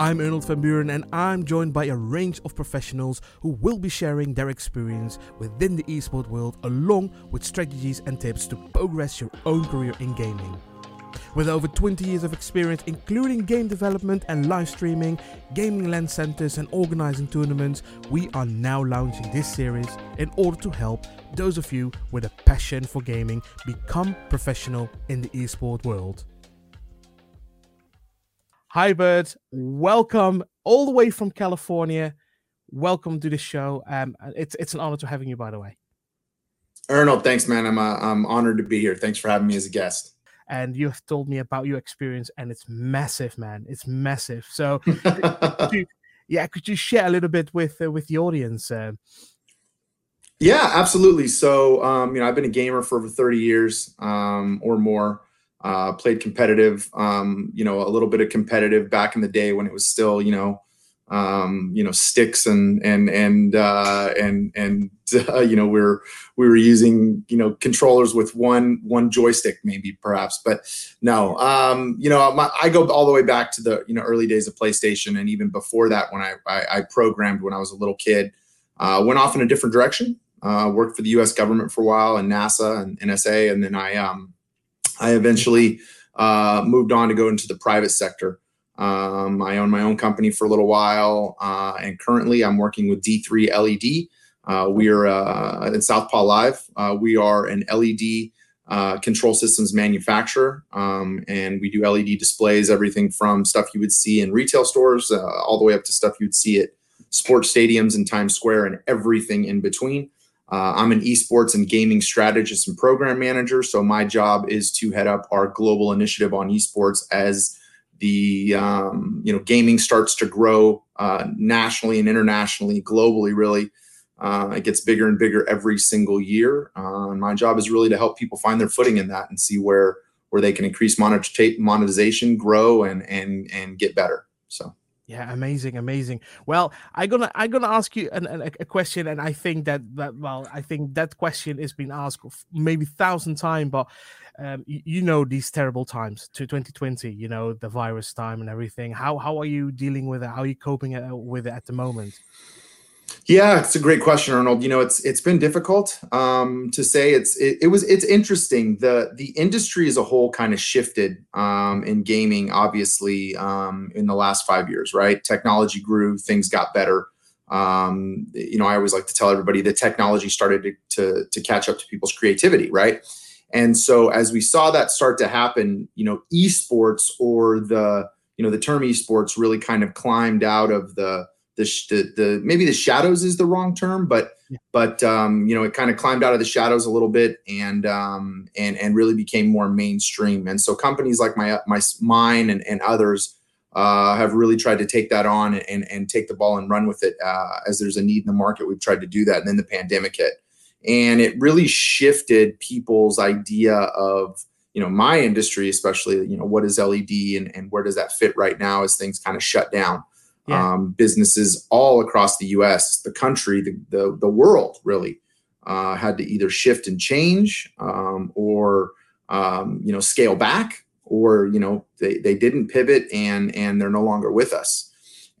I'm Arnold van Buren and I'm joined by a range of professionals who will be sharing their experience within the esport world along with strategies and tips to progress your own career in gaming. With over 20 years of experience, including game development and live streaming, gaming LAN centers, and organizing tournaments, we are now launching this series in order to help those of you with a passion for gaming become professional in the esport world. Hi, Bert. Welcome all the way from California. Welcome to the show. Um, it's it's an honor to having you, by the way. Arnold, thanks, man. I'm uh, I'm honored to be here. Thanks for having me as a guest. And you have told me about your experience, and it's massive, man. It's massive. So, could you, yeah, could you share a little bit with uh, with the audience? Uh, yeah, absolutely. So, um, you know, I've been a gamer for over 30 years um, or more. Uh, played competitive, um, you know, a little bit of competitive back in the day when it was still, you know, um, you know, sticks and and and uh, and and uh, you know, we are we were using you know controllers with one one joystick maybe perhaps, but no, um, you know, my, I go all the way back to the you know early days of PlayStation and even before that when I I, I programmed when I was a little kid. Uh, went off in a different direction. Uh, worked for the U.S. government for a while and NASA and NSA, and then I um, I eventually uh, moved on to go into the private sector. Um, I own my own company for a little while, uh, and currently I'm working with D3 LED. Uh, we are uh, in Southpaw Live. Uh, we are an LED uh, control systems manufacturer, um, and we do LED displays, everything from stuff you would see in retail stores all the way up to stuff you'd see at sports stadiums and Times Square and everything in between. Uh, I'm an esports and gaming strategist and program manager. So my job is to head up our global initiative on esports as the um, you know gaming starts to grow uh, nationally and internationally, globally. Really, uh, it gets bigger and bigger every single year. Uh, my job is really to help people find their footing in that and see where where they can increase monetization, grow, and and and get better. So. Yeah, amazing, amazing. Well, I'm gonna I'm gonna ask you an, an, a question, and I think that that well, I think that question has been asked maybe thousand times, but um, you, you, know these terrible times to 2020, you know the virus time and everything. How how are you dealing with it? How are you coping uh, with it at the moment? Yeah, it's a great question, Arnold. You know, it's it's been difficult um, to say. It's it, it, was it's interesting. the The industry as a whole kind of shifted um, in gaming, obviously, um, in the last five years. Right, technology grew, things got better. Um, you know, I always like to tell everybody that technology started to, to to catch up to people's creativity. Right, and so as we saw that start to happen, you know, esports or the you know the term esports really kind of climbed out of the the, the, the maybe the shadows is the wrong term, but yeah. but um, you know it kind of climbed out of the shadows a little bit and um, and and really became more mainstream. And so companies like my my mine and, and others uh, have really tried to take that on and and take the ball and run with it uh, as there's a need in the market. We've tried to do that, and then the pandemic hit, and it really shifted people's idea of you know my industry especially you know what is led and, and where does that fit right now as things kind of shut down yeah. um, businesses all across the U.S., the country, the the, the world really uh, had to either shift and change um, or um, you know scale back or you know they, they didn't pivot and and they're no longer with us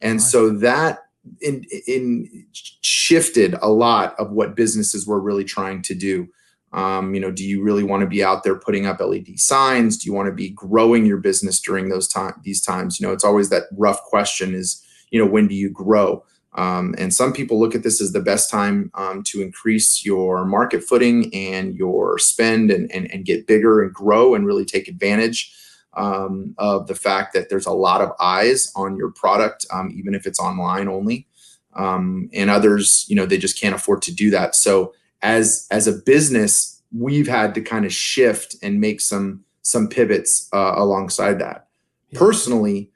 and so that in in shifted a lot of what businesses were really trying to do um, you know do you really want to be out there putting up led signs do you want to be growing your business during those time these times you know it's always that rough question is you know when do you grow um, and some people look at this as the best time um, to increase your market footing and your spend and, and, and get bigger and grow and really take advantage um, of the fact that there's a lot of eyes on your product, um, even if it's online only. Um, and others, you know, they just can't afford to do that. So as as a business, we've had to kind of shift and make some some pivots uh, alongside that. Yeah. Personally,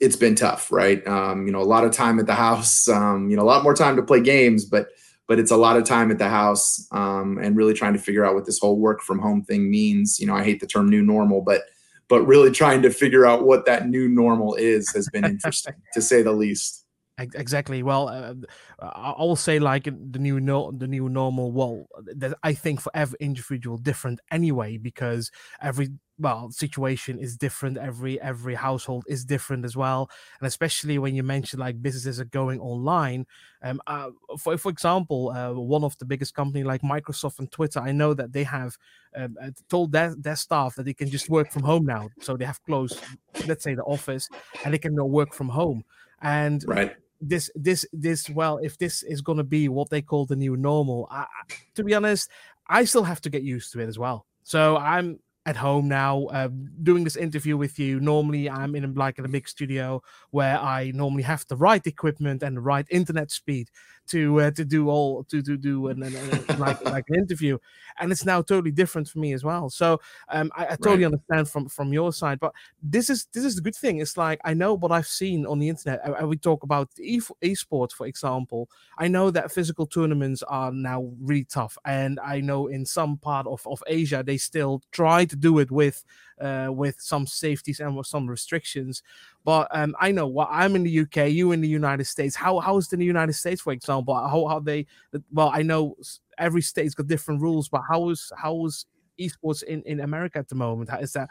it's been tough, right? Um, you know, a lot of time at the house, um, you know, a lot more time to play games, but but it's a lot of time at the house um, and really trying to figure out what this whole work from home thing means. You know, I hate the term new normal, but but really trying to figure out what that new normal is has been interesting to say the least. Exactly. Well, uh, I will say like the new no, the new normal. Well, that I think for every individual different anyway because every well situation is different. Every every household is different as well, and especially when you mention like businesses are going online. Um, uh, for for example, uh, one of the biggest company like Microsoft and Twitter, I know that they have um, uh, told their their staff that they can just work from home now. So they have closed, let's say, the office, and they can now work from home. And right this this this well if this is going to be what they call the new normal I, to be honest i still have to get used to it as well. So i'm at home now uh, doing this interview with you. Normally i'm in like in a big studio where i normally have the right equipment and the right internet speed to uh, to do all to to do and an, an like like an interview, and it's now totally different for me as well. So um, I, I totally right. understand from from your side, but this is this is the good thing. It's like I know what I've seen on the internet. I, I, we talk about e esports, for example. I know that physical tournaments are now really tough, and I know in some part of of Asia they still try to do it with uh, with some safeties and with some restrictions. But um, I know what well, I'm in the UK, you in the United States. How how is the United States, for example? How how they? Well, I know every state's got different rules, but how is how is esports in in America at the moment? Is that?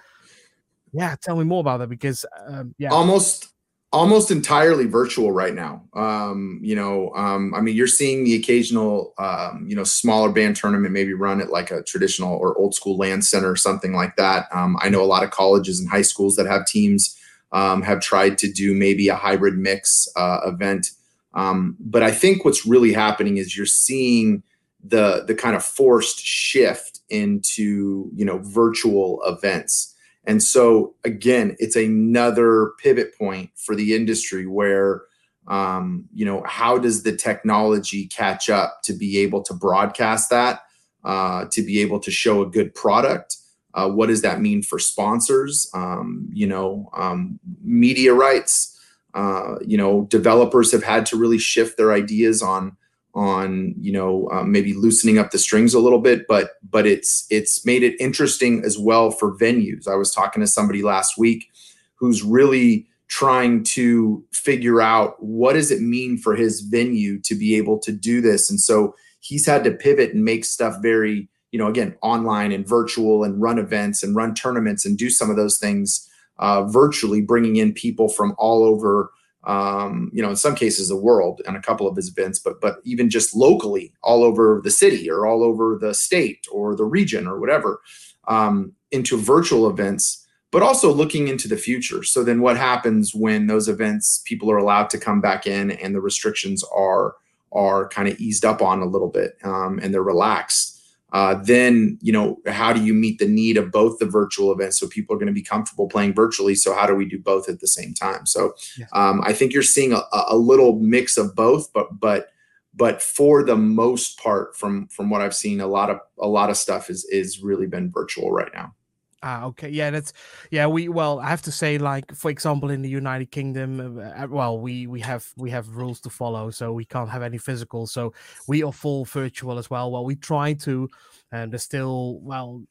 Yeah, tell me more about that because um, yeah, almost almost entirely virtual right now. Um, you know, um, I mean, you're seeing the occasional, um, you know, smaller band tournament maybe run at like a traditional or old school LAN center or something like that. Um, I know a lot of colleges and high schools that have teams um, have tried to do maybe a hybrid mix uh, event. Um, but I think what's really happening is you're seeing the the kind of forced shift into you know virtual events. And so again, it's another pivot point for the industry where um, you know how does the technology catch up to be able to broadcast that, uh, to be able to show a good product. Uh, what does that mean for sponsors? Um, you know, um, media rights. Uh, you know, developers have had to really shift their ideas on on you know um, maybe loosening up the strings a little bit but but it's it's made it interesting as well for venues. I was talking to somebody last week who's really trying to figure out what does it mean for his venue to be able to do this. And so he's had to pivot and make stuff very you know again online and virtual and run events and run tournaments and do some of those things uh, virtually bringing in people from all over um, you know, in some cases the world and a couple of his events, but but even just locally, all over the city or all over the state or the region or whatever, um, into virtual events, but also looking into the future. So then, what happens when those events people are allowed to come back in and the restrictions are are kind of eased up on a little bit um, and they're relaxed? Uh, then you know how do you meet the need of both the virtual events so people are going to be comfortable playing virtually? So how do we do both at the same time? So yeah. um, i think you're seeing a, a, little mix of both but but but for the most part from from what i've seen a lot of a lot of stuff is is really been virtual right now Ah, okay, yeah, that's yeah. We well, I have to say, like for example, in the United Kingdom, uh, well, we we have we have rules to follow, so we can't have any physical. So we are full virtual as well. Well, we try to, and there's still well,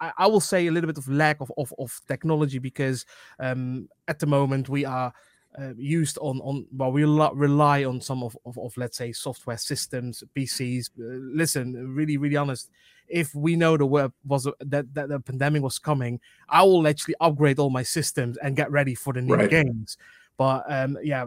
I, I will say a little bit of lack of of, of technology because um at the moment we are uh, used on on well we rely on some of, of, of let's say software systems pcs uh, listen really really honest if we know the web was that, that the pandemic was coming i will actually upgrade all my systems and get ready for the new right. games but um yeah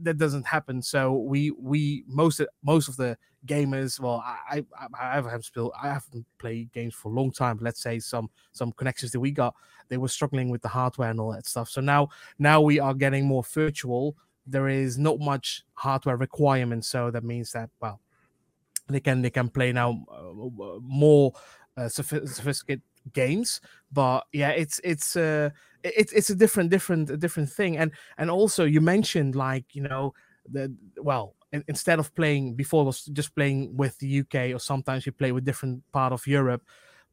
that doesn't happen so we we most of, most of the gamers well i i, I haven't still i haven't played games for a long time let's say some some connections that we got they were struggling with the hardware and all that stuff. So now now we are getting more virtual. There is not much hardware requirement, so that means that well, they can they can play now uh, more uh, sophisticated games. But yeah, it's it's uh it's it's a different different a different thing. And and also you mentioned like you know the well instead of playing before was just playing with the UK or sometimes you play with different part of Europe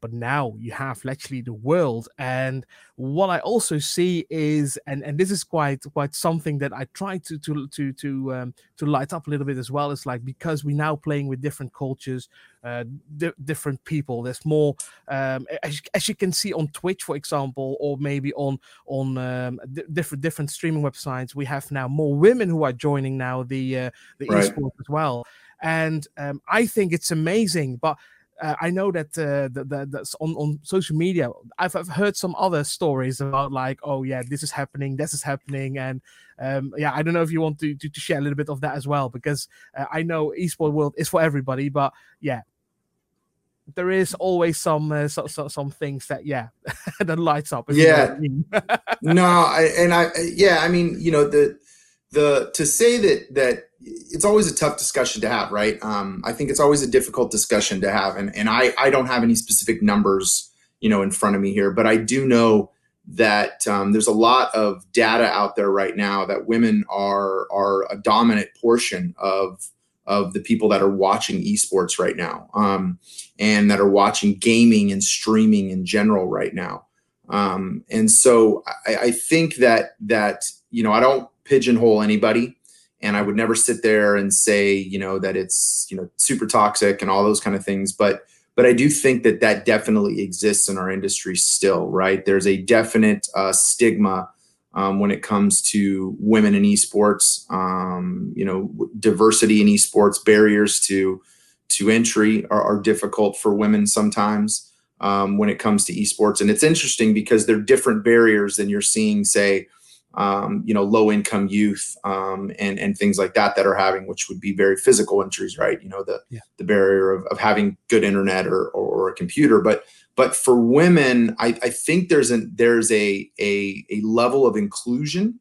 but now you have literally the world. And what i also see is and and this is quite quite something that i try to to to to um, to light up a little bit as well. It's like because we're now playing with different cultures uh, di- different people there's more um, as, as you can see on twitch for example or maybe on on um, d- different different streaming websites we have now more women who are joining now the uh, the right. esports as well. And um, i think it's amazing but uh, I know that uh, the, the, that's on, on social media. I've, I've heard some other stories about like, oh yeah, this is happening, this is happening, and um, yeah, I don't know if you want to, to, to share a little bit of that as well because uh, I know esport world is for everybody, but yeah, there is always some uh, so, so, some things that yeah that lights up. Yeah, I mean. no, I, and I yeah, I mean you know the the to say that that it's always a tough discussion to have, right? Um, I think it's always a difficult discussion to have, and and I I don't have any specific numbers, you know, in front of me here, but I do know that um, there's a lot of data out there right now that women are are a dominant portion of of the people that are watching esports right now, um, and that are watching gaming and streaming in general right now. Um, and so I, I think that that you know I don't pigeonhole anybody and I would never sit there and say, you know, that it's, you know, super toxic and all those kind of things. But, but I do think that that definitely exists in our industry still, right? There's a definite uh, stigma um, when it comes to women in esports, um, you know, diversity in esports, barriers to, to entry are, are difficult for women sometimes um, when it comes to esports. And it's interesting because they're different barriers than you're seeing, say, um, you know, low income youth um, and and things like that that are having, which would be very physical injuries, right? You know, the yeah. the barrier of, of having good internet or, or, or a computer, but but for women, I, I think there's a there's a a, a level of inclusion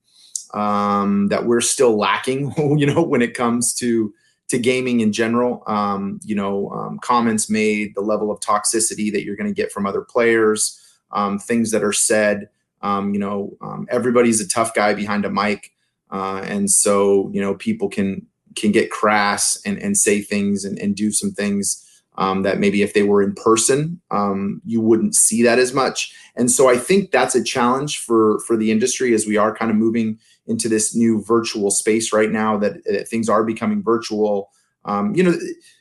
um, that we're still lacking, you know, when it comes to to gaming in general. Um, you know, um, comments made, the level of toxicity that you're going to get from other players, um, things that are said. Um, you know, um, everybody's a tough guy behind a mic, uh, and so you know people can can get crass and and say things and, and do some things um, that maybe if they were in person, um, you wouldn't see that as much. And so I think that's a challenge for for the industry as we are kind of moving into this new virtual space right now that, that things are becoming virtual. Um, you know,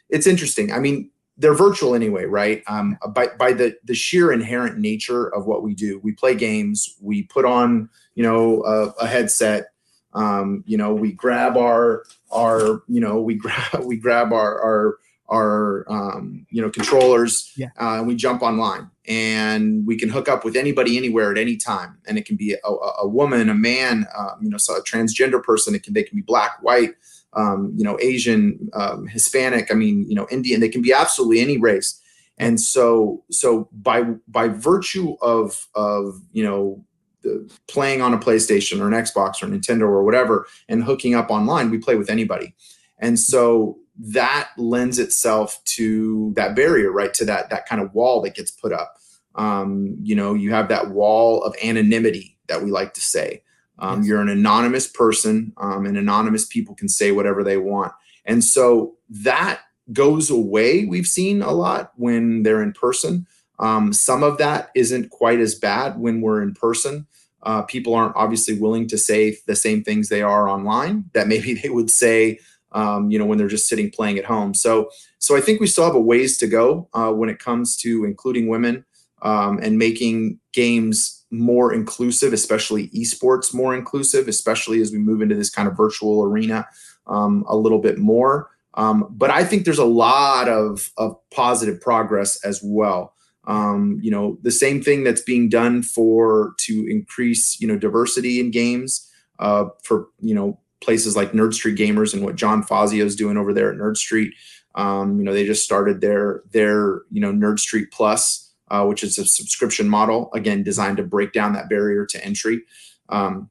it's interesting. I mean, they're virtual anyway, right? Um, by by the the sheer inherent nature of what we do, we play games, we put on you know a, a headset, um, you know, we grab our our you know we grab we grab our our our um, you know controllers, yeah. uh, and we jump online, and we can hook up with anybody anywhere at any time, and it can be a, a woman, a man, uh, you know, so a transgender person. It can they can be black, white um, you know, Asian, um, Hispanic. I mean, you know, Indian. They can be absolutely any race. And so, so by by virtue of of you know the, playing on a PlayStation or an Xbox or Nintendo or whatever, and hooking up online, we play with anybody. And so that lends itself to that barrier, right? To that that kind of wall that gets put up. Um, you know, you have that wall of anonymity that we like to say. Um, yes. You're an anonymous person, um, and anonymous people can say whatever they want. And so that goes away, we've seen a lot when they're in person. Um, some of that isn't quite as bad when we're in person. Uh, people aren't obviously willing to say the same things they are online that maybe they would say, um, you know, when they're just sitting playing at home. So, so I think we still have a ways to go uh, when it comes to including women um, and making games more inclusive, especially esports more inclusive, especially as we move into this kind of virtual arena um, a little bit more. Um, but I think there's a lot of, of positive progress as well. Um, you know, the same thing that's being done for to increase, you know, diversity in games uh, for, you know, places like Nerd Street Gamers and what John Fazio is doing over there at Nerd Street. Um, you know, they just started their their you know Nerd Street Plus uh, which is a subscription model, again, designed to break down that barrier to entry. Um,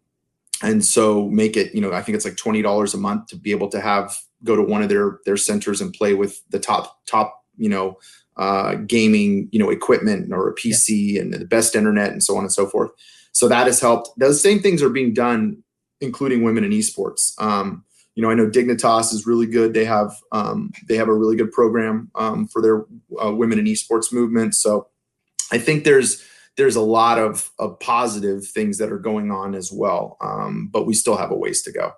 and so make it, you know, I think it's like $20 a month to be able to have, go to one of their, their centers and play with the top, top, you know, uh, gaming, you know, equipment or a PC yeah. and the best internet and so on and so forth. So that has helped. Those same things are being done, including women in esports. Um, you know, I know Dignitas is really good. They have um, they have a really good program um, for their uh, women in esports movement. So I think there's there's a lot of of positive things that are going on as well, um, but we still have a ways to go.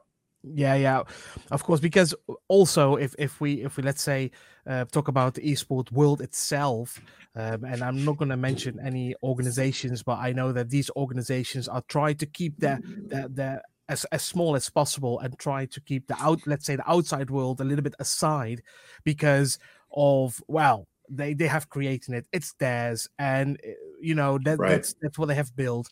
Yeah, yeah, of course. Because also, if if we if we let's say uh, talk about the esport world itself, um, and I'm not going to mention any organizations, but I know that these organizations are trying to keep their their, their as, as small as possible and try to keep the out let's say the outside world a little bit aside because of well they they have created it. It's theirs and eh, you know that right. that's that's what they have built.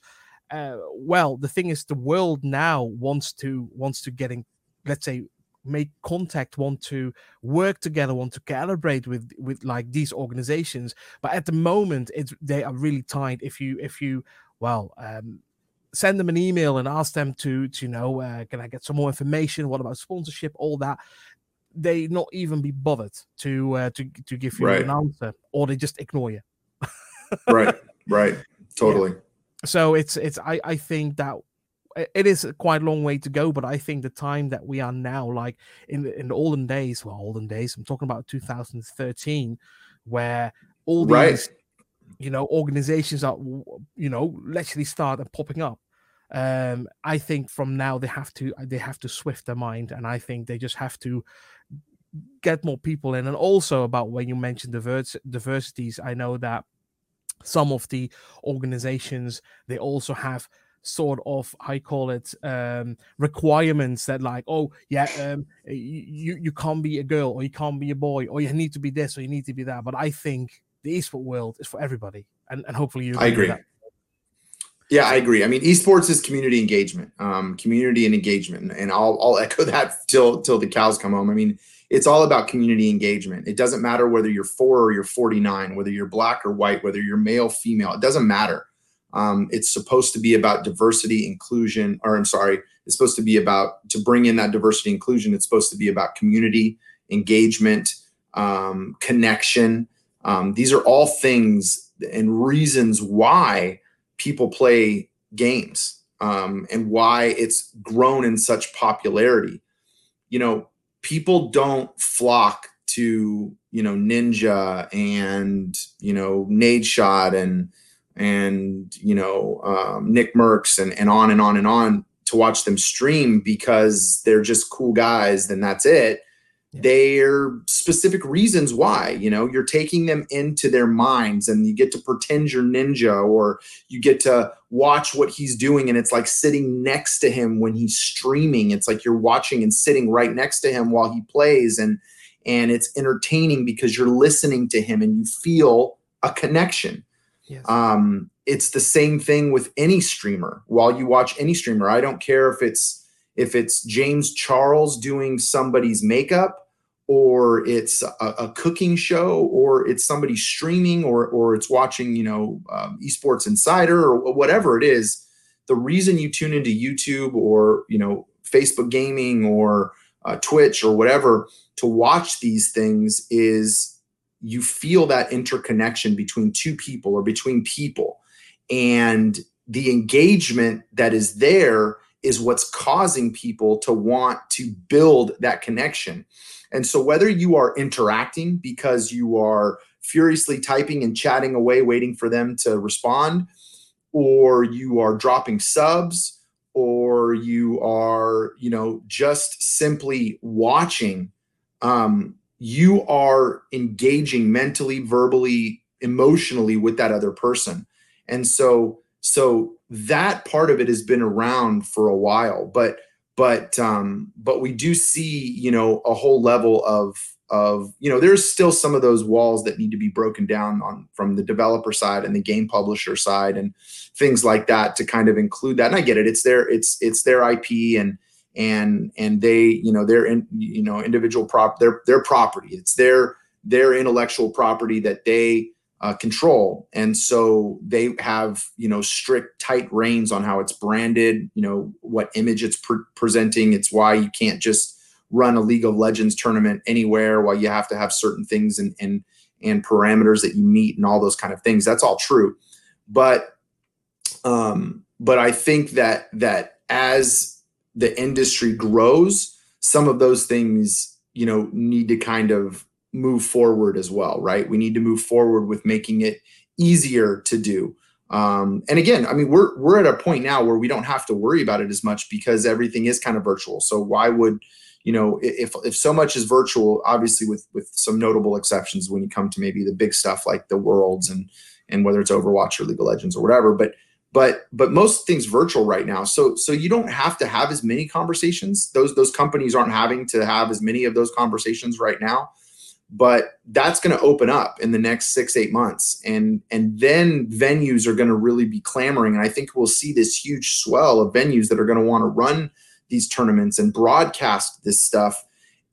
Uh, well the thing is the world now wants to wants to get in let's say make contact want to work together want to calibrate with with like these organizations. But at the moment it's they are really tight. If you if you well um send them an email and ask them to to you know uh, can i get some more information? What about sponsorship? All that they not even be bothered to uh, to to give you right. an answer or they just ignore you right right totally yeah. so it's it's i i think that it is quite a long way to go but i think the time that we are now like in in the olden days well olden days i'm talking about 2013 where all these right. you know organizations are you know literally started popping up um, I think from now they have to they have to swift their mind, and I think they just have to get more people in. And also about when you mentioned diverse diversities, I know that some of the organizations they also have sort of I call it um, requirements that like oh yeah um, you you can't be a girl or you can't be a boy or you need to be this or you need to be that. But I think the esport world is for everybody, and and hopefully you. I agree. Yeah, I agree. I mean, esports is community engagement, um, community and engagement, and I'll I'll echo that till till the cows come home. I mean, it's all about community engagement. It doesn't matter whether you're four or you're 49, whether you're black or white, whether you're male, female. It doesn't matter. Um, it's supposed to be about diversity, inclusion, or I'm sorry, it's supposed to be about to bring in that diversity, inclusion. It's supposed to be about community engagement, um, connection. Um, these are all things and reasons why people play games um, and why it's grown in such popularity. You know, people don't flock to you know Ninja and you know Nadeshot and and you know um, Nickmercs and and on and on and on to watch them stream because they're just cool guys. Then that's it they're specific reasons why you know you're taking them into their minds and you get to pretend you're ninja or you get to watch what he's doing and it's like sitting next to him when he's streaming. It's like you're watching and sitting right next to him while he plays and and it's entertaining because you're listening to him and you feel a connection. Yes. um it's the same thing with any streamer. While you watch any streamer i don't care if it's if it's James Charles doing somebody's makeup or it's a, a, cooking show or it's somebody streaming or or it's watching you know um, esports insider or whatever it is the reason you tune into youtube or you know facebook gaming or uh, twitch or whatever to watch these things is you feel that interconnection between two people or between people. And the engagement that is there is what's causing people to want to build that connection and so, whether you are interacting because you are furiously typing and chatting away, waiting for them to respond, or you are dropping subs, or you are, you know, just simply watching, um, you are engaging mentally, verbally, emotionally with that other person. And so, so that part of it has been around for a while, but but um, but we do see you know a whole level of of you know there's still some of those walls that need to be broken down on from the developer side and the game publisher side and things like that to kind of include that. And I get it. It's their it's it's their IP and and and they you know their in, you know individual prop their their property. It's their their intellectual property that they uh, control. And so they have you know strict tight reins on how it's branded you know what image it's pre- presenting. It's why you can't just run a league of legends tournament anywhere Why you have to have certain things and and and parameters that you meet and all those kind of things. That's all true. But um but i think that that as the industry grows some of those things you know need to kind of move forward as well, right? We need to move forward with making it easier to do. Um, and again, I mean, we're we're at a point now where we don't have to worry about it as much because everything is kind of virtual. So why would you know if if so much is virtual, obviously with with some notable exceptions when you come to maybe the big stuff like the worlds and and whether it's Overwatch or League of Legends or whatever, but but but most things virtual right now. So so you don't have to have as many conversations. Those those companies aren't having to have as many of those conversations right now but that's going to open up in the next six eight months. And and then venues are going to really be clamoring. And i think we'll see this huge swell of venues that are going to want to run these tournaments and broadcast this stuff.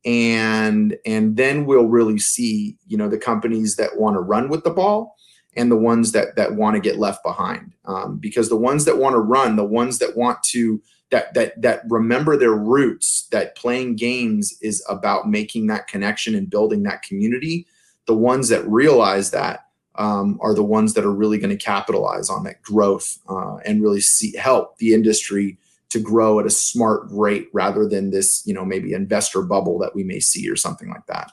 And and then we'll really see you know the companies that want to run with the ball and the ones that that want to get left behind. Um, because the ones that want to run the ones that want to that that that remember their roots that playing games is about making that connection and building that community. The ones that realize that um, are the ones that are really going to capitalize on that growth uh, and really see help the industry to grow at a smart rate rather than this you know maybe investor bubble that we may see or something like that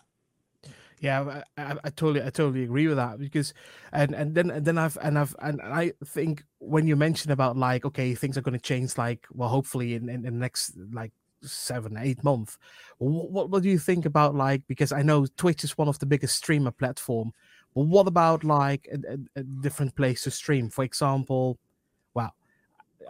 yeah, I, I, totally, I totally agree with that because, and and then and then I've and I've and I think when you mention about like okay things are going to change like well hopefully in, in, the next like seven eight months, what, what what do you think about like because I know Twitch is one of the biggest streamer platform, but what about like a, a, a different place to stream? For example, well,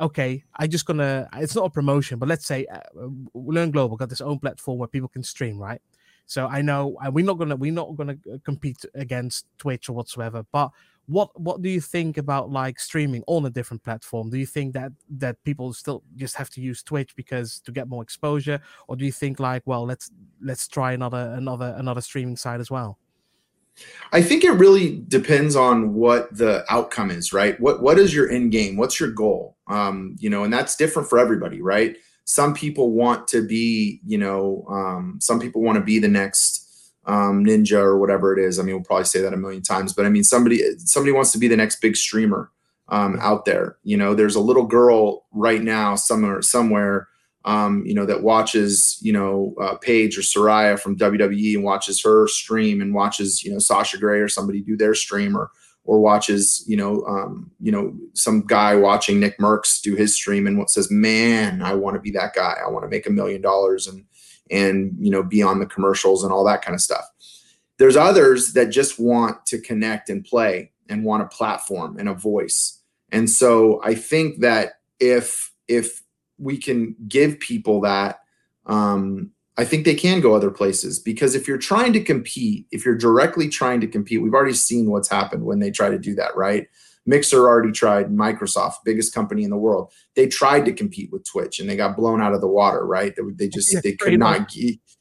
okay, I'm just gonna it's not a promotion, but let's say uh, Learn Global got this own platform where people can stream, right? So I know we're not gonna we're not gonna uh, compete against Twitch or whatsoever. But what what do you think about like streaming on a different platform? Do you think that that people still just have to use Twitch because to get more exposure, or do you think like well let's let's try another another another streaming site as well? I think it really depends on what the outcome is, right? What what is your end game? What's your goal? Um, you know, and that's different for everybody, right? Some people want to be, you know, um, some people want to be the next um, ninja or whatever it is. I mean, we'll probably say that a million times, but I mean, somebody somebody wants to be the next big streamer um, out there. You know, there's a little girl right now somewhere somewhere. Um, you know, that watches, you know, uh, Paige or Saraya from WWE and watches her stream and watches, you know, Sasha Grey or somebody do their stream or or watches, you know, um, you know, some guy watching Nick Mercs do his stream and what says, "Man, I want to be that guy. I want to make a million dollars and and you know be on the commercials and all that kind of stuff." There's others that just want to connect and play and want a platform and a voice. And so I think that if if we can give people that um, I think they can go other places because if you're trying to compete, if you're directly trying to compete, we've already seen what's happened when they try to do that, right? Mixer already tried, Microsoft, biggest company in the world. They tried to compete with Twitch and they got blown out of the water, right? They, they just they could not.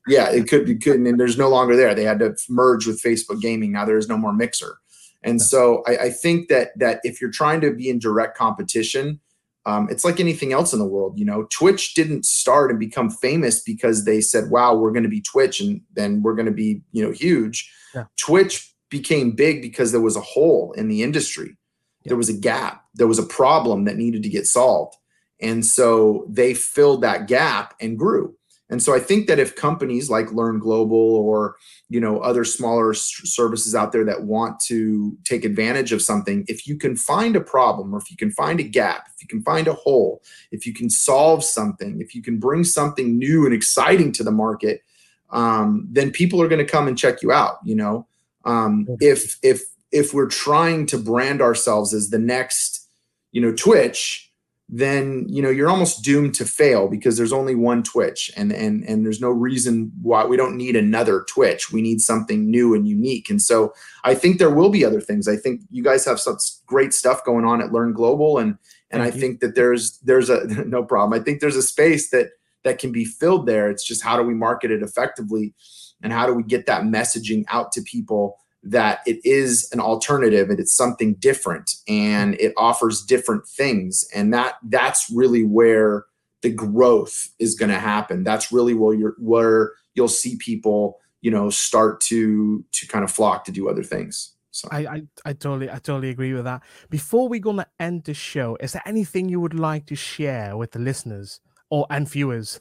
Yeah, it could be couldn't, and there's no longer there. They had to merge with Facebook Gaming. Now there is no more Mixer, and so I, I think that that if you're trying to be in direct competition, um, it's like anything else in the world. You know, Twitch didn't start and become famous because they said, "Wow, we're going to be Twitch, and then we're going to be you know huge." Yeah. Twitch became big because there was a hole in the industry. Yeah. There was a gap. There was a problem that needed to get solved, and so they filled that gap and grew. And so I think that if companies like Learn Global or you know other smaller services out there that want to take advantage of something, if you can find a problem or if you can find a gap, if you can find a hole, if you can solve something, if you can bring something new and exciting to the market, um, then people are going to come and check you out. You know, um, if if if we're trying to brand ourselves as the next, you know, Twitch then you know you're almost doomed to fail because there's only one twitch and and and there's no reason why we don't need another twitch. We need something new and unique. And so i think there will be other things. I think you guys have such great stuff going on at learn global and and Thank i you. think that there's there's a no problem. I think there's a space that that can be filled there. It's just how do we market it effectively and how do we get that messaging out to people that it is an alternative and it's something different and it offers different things. And that that's really where the growth is going to happen. That's really where you're where you'll see people you know start to to kind of flock to do other things. So. I, I, I totally I totally agree with that. Before we're gonna end the show, is there anything you would like to share with the listeners or and viewers?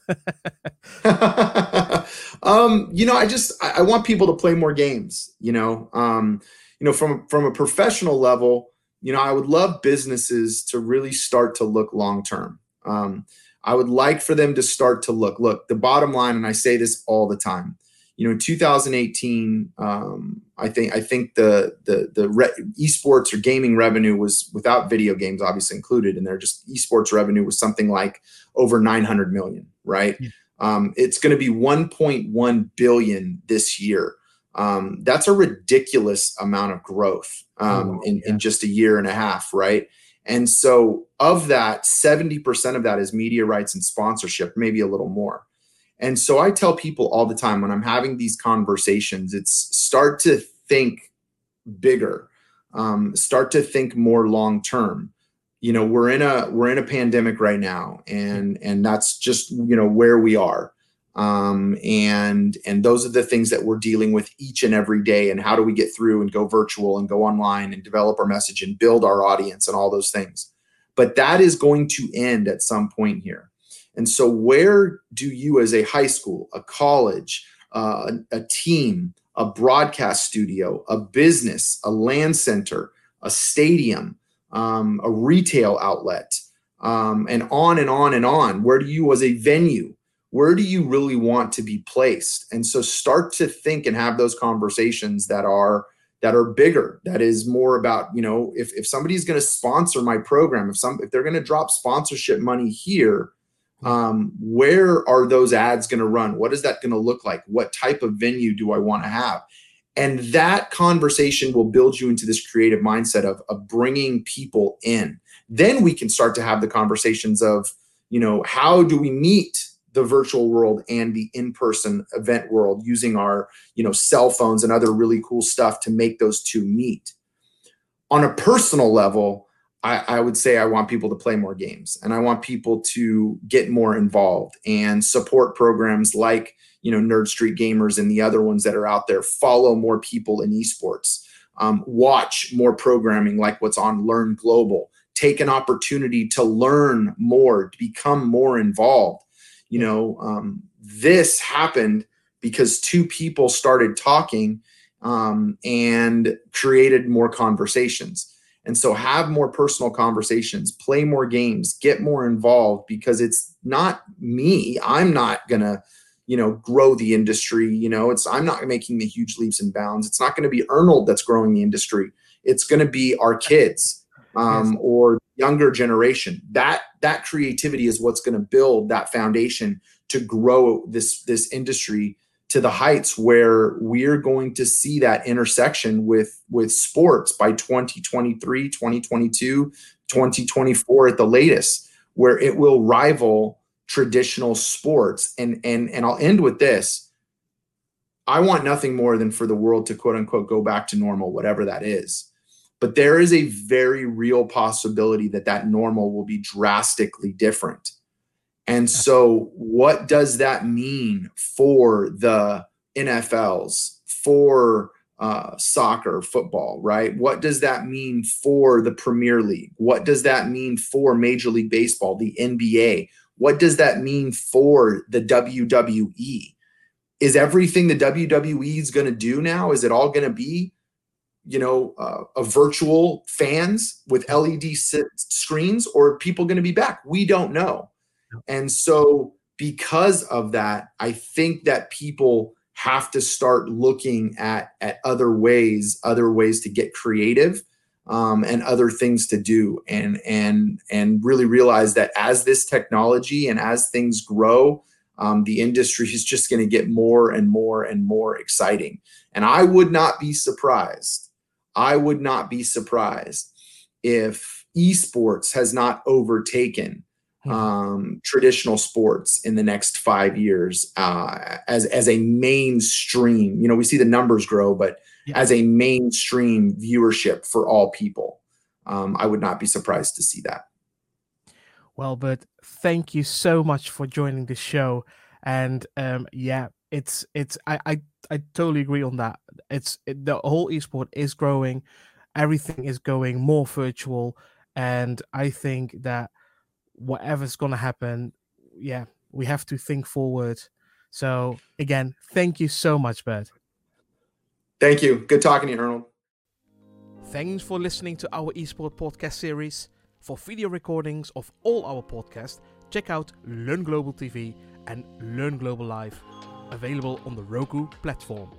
um, you know, I just I, I, want people to play more games. You know, um, you know, from from a professional level, you know, I would love businesses to really start to look long term. Um, I would like for them to start to look. Look, the bottom line, and I say this all the time. You know, in 2018, um, I think I think the the the re- esports or gaming revenue was without video games obviously included in there. Just esports revenue was something like over 900 million, right? Yeah. Um, it's going to be 1.1 billion this year. Um, that's a ridiculous amount of growth um, oh, in, yeah. in just a year and a half, right? And so, of that, 70% of that is media rights and sponsorship, maybe a little more. And so, I tell people all the time when I'm having these conversations, it's start to think bigger, um, start to think more long term. You know, we're in a we're in a pandemic right now, and and that's just you know where we are. Um, and and those are the things that we're dealing with each and every day and how do we get through and go virtual and go online and develop our message and build our audience and all those things. But that is going to end at some point here and so where do you as a high school a college uh, a, team a broadcast studio a business a LAN center a stadium um, a retail outlet um, and on and on and on? Where do you as a venue where do you really want to be placed? And so start to think and have those conversations that are that are bigger that is more about you know if, if somebody's going to sponsor my program if some if they're going to drop sponsorship money here um, where are those ads going to run? What is that going to look like? What type of venue do i want to have? And that conversation will build you into this creative mindset of, of bringing people in. Then we can start to have the conversations of you know how do we meet the virtual world and the in-person event world using our you know cell phones and other really cool stuff to make those two meet. On a personal level I, I, would say i want people to play more games and i want people to get more involved and support programs like you know nerd street gamers and the other ones that are out there. Follow more people in esports. Um, watch more programming like what's on learn global. Take an opportunity to learn more to become more involved. You know um, this happened because two people started talking um, and created more conversations and so have more personal conversations play more games get more involved because it's not me i'm not gonna you know grow the industry you know it's i'm not making the huge leaps and bounds it's not going to be Arnold that's growing the industry it's going to be our kids um, yes. or younger generation. That that creativity is what's going to build that foundation to grow this this industry to the heights where we're going to see that intersection with with sports by 2023 2022 2024 at the latest where it will rival traditional sports. And and and I'll end with this. I want nothing more than for the world to quote unquote go back to normal whatever that is. But there is a very real possibility that that normal will be drastically different. And so, what does that mean for the NFLs, for uh, soccer, football, right? What does that mean for the Premier League? What does that mean for Major League Baseball, the NBA? What does that mean for the WWE? Is everything the WWE is going to do now? Is it all going to be you know, uh, a virtual fans with LED screens, or people going to be back? We don't know. And so, because of that, I think that people have to start looking at at other ways, other ways to get creative, um, and other things to do, and and and really realize that as this technology and as things grow, um, the industry is just going to get more and more and more exciting. And I would not be surprised I would not be surprised if esports has not overtaken. Um, traditional sports in the next five years uh, as as a mainstream. You know, we see the numbers grow, but yeah. as a mainstream viewership for all people, um, I would not be surprised to see that. Well, but thank you so much for joining the show, and um, yeah, it's it's I I, I totally agree on that. It's it, the whole esport is growing, everything is going more virtual, and I think that whatever's gonna happen, yeah, we have to think forward. So again, thank you so much, Bert. Thank you. Good talking to you, Arnold. Thanks for listening to our eSport podcast series. For video recordings of all our podcasts, check out Learn Global TV and Learn Global Live, available on the Roku platform.